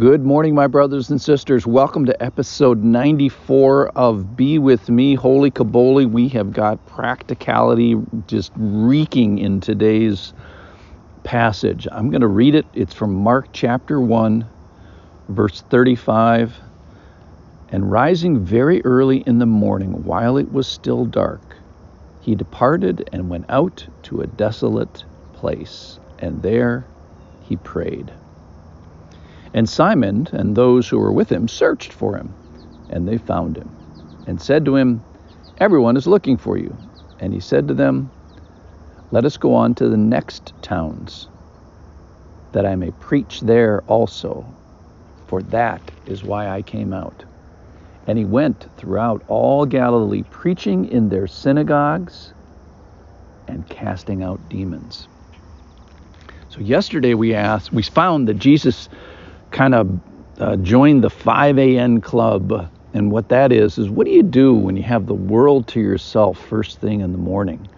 Good morning, my brothers and sisters. Welcome to episode 94 of Be With Me, Holy Kaboli. We have got practicality just reeking in today's passage. I'm going to read it. It's from Mark chapter 1, verse 35. And rising very early in the morning, while it was still dark, he departed and went out to a desolate place, and there he prayed. And Simon and those who were with him searched for him, and they found him, and said to him, Everyone is looking for you. And he said to them, Let us go on to the next towns, that I may preach there also, for that is why I came out. And he went throughout all Galilee, preaching in their synagogues and casting out demons. So yesterday we asked, we found that Jesus kind of uh, joined the 5 a.m. club. And what that is, is what do you do when you have the world to yourself first thing in the morning?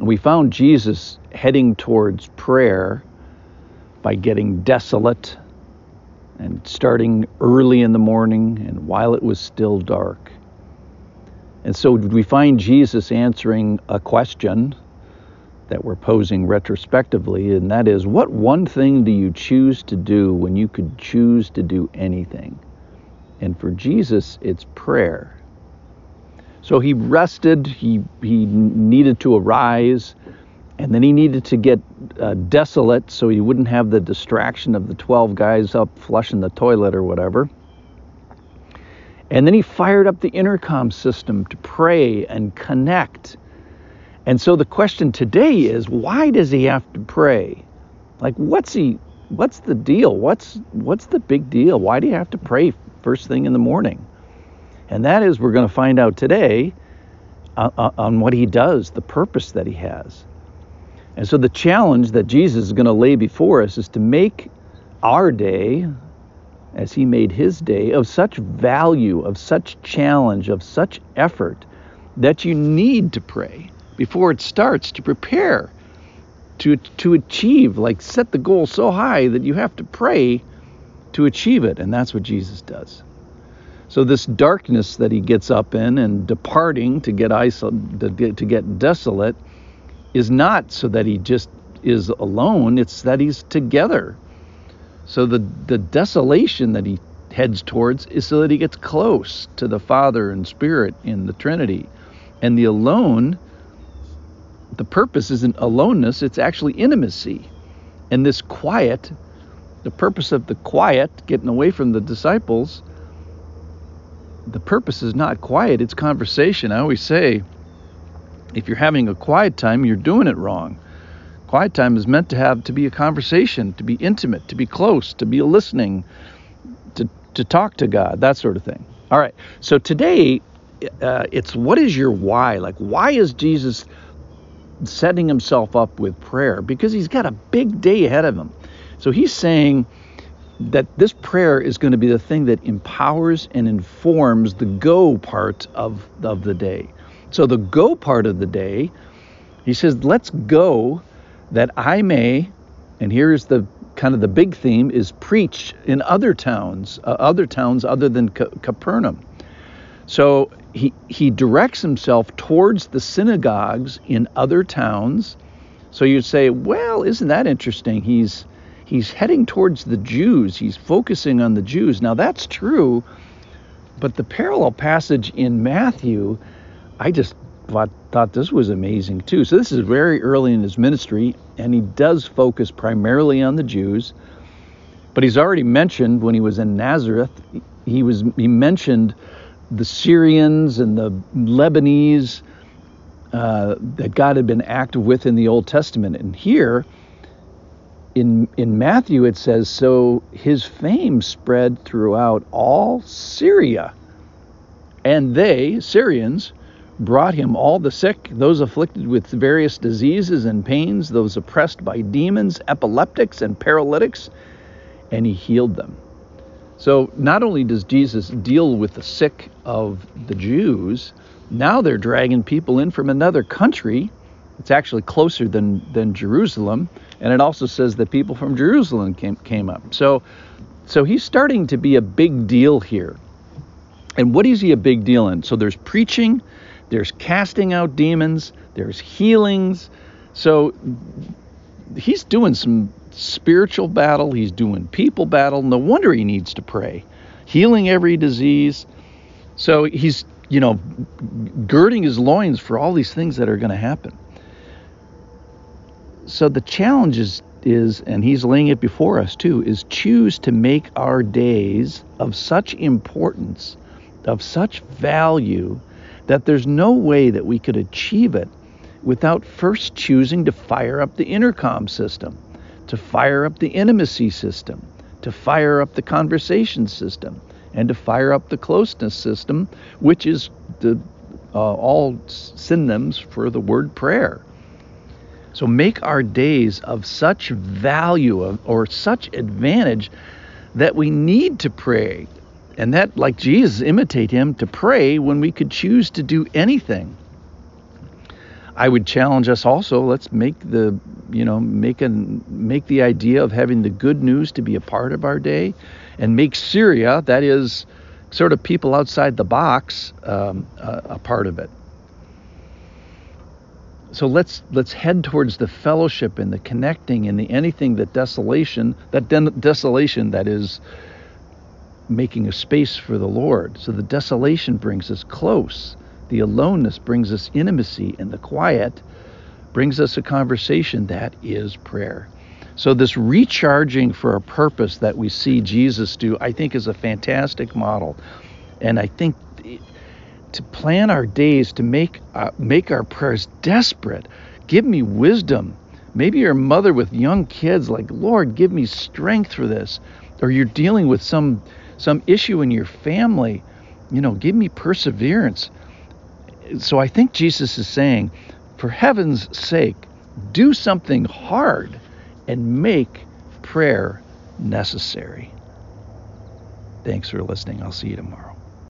We found Jesus heading towards prayer by getting desolate and starting early in the morning and while it was still dark. And so we find Jesus answering a question that we're posing retrospectively, and that is what one thing do you choose to do when you could choose to do anything? And for Jesus, it's prayer. So he rested, he, he needed to arise, and then he needed to get uh, desolate so he wouldn't have the distraction of the 12 guys up flushing the toilet or whatever. And then he fired up the intercom system to pray and connect and so the question today is why does he have to pray? Like what's he what's the deal? What's what's the big deal? Why do you have to pray first thing in the morning? And that is we're going to find out today uh, uh, on what he does, the purpose that he has. And so the challenge that Jesus is going to lay before us is to make our day as he made his day of such value, of such challenge, of such effort that you need to pray before it starts to prepare to to achieve like set the goal so high that you have to pray to achieve it and that's what Jesus does. So this darkness that he gets up in and departing to get isolated to get, to get desolate is not so that he just is alone it's that he's together. So the the desolation that he heads towards is so that he gets close to the father and spirit in the trinity. And the alone the purpose isn't aloneness, it's actually intimacy. And this quiet, the purpose of the quiet, getting away from the disciples, the purpose is not quiet, it's conversation. I always say, if you're having a quiet time, you're doing it wrong. Quiet time is meant to have to be a conversation, to be intimate, to be close, to be listening, to to talk to God, that sort of thing. All right. So today, uh, it's what is your why? Like, why is Jesus setting himself up with prayer because he's got a big day ahead of him. So he's saying that this prayer is going to be the thing that empowers and informs the go part of, of the day. So the go part of the day, he says, let's go that I may, and here's the kind of the big theme is preach in other towns, uh, other towns other than Capernaum. So he, he directs himself towards the synagogues in other towns. So you'd say, well, isn't that interesting? He's he's heading towards the Jews. He's focusing on the Jews. Now that's true, but the parallel passage in Matthew, I just thought, thought this was amazing too. So this is very early in his ministry, and he does focus primarily on the Jews. But he's already mentioned when he was in Nazareth, he was he mentioned the Syrians and the Lebanese uh, that God had been active with in the Old Testament. And here in, in Matthew, it says, So his fame spread throughout all Syria. And they, Syrians, brought him all the sick, those afflicted with various diseases and pains, those oppressed by demons, epileptics, and paralytics, and he healed them. So not only does Jesus deal with the sick of the Jews, now they're dragging people in from another country. It's actually closer than, than Jerusalem. And it also says that people from Jerusalem came, came up. So So he's starting to be a big deal here. And what is he a big deal in? So there's preaching, there's casting out demons, there's healings. So he's doing some spiritual battle, he's doing people battle. No wonder he needs to pray. Healing every disease. So he's, you know, girding his loins for all these things that are going to happen. So the challenge is, is, and he's laying it before us too, is choose to make our days of such importance, of such value, that there's no way that we could achieve it without first choosing to fire up the intercom system, to fire up the intimacy system, to fire up the conversation system, and to fire up the closeness system, which is the, uh, all synonyms for the word prayer. So make our days of such value of, or such advantage that we need to pray. And that, like Jesus, imitate him to pray when we could choose to do anything. I would challenge us also. Let's make the, you know, make an make the idea of having the good news to be a part of our day, and make Syria, that is, sort of people outside the box, um, a, a part of it. So let's let's head towards the fellowship and the connecting and the anything that desolation that desolation that is making a space for the Lord. So the desolation brings us close. The aloneness brings us intimacy, and the quiet brings us a conversation that is prayer. So, this recharging for a purpose that we see Jesus do, I think, is a fantastic model. And I think to plan our days, to make, uh, make our prayers desperate, give me wisdom. Maybe you're a mother with young kids, like, Lord, give me strength for this. Or you're dealing with some, some issue in your family, you know, give me perseverance. So I think Jesus is saying, for heaven's sake, do something hard and make prayer necessary. Thanks for listening. I'll see you tomorrow.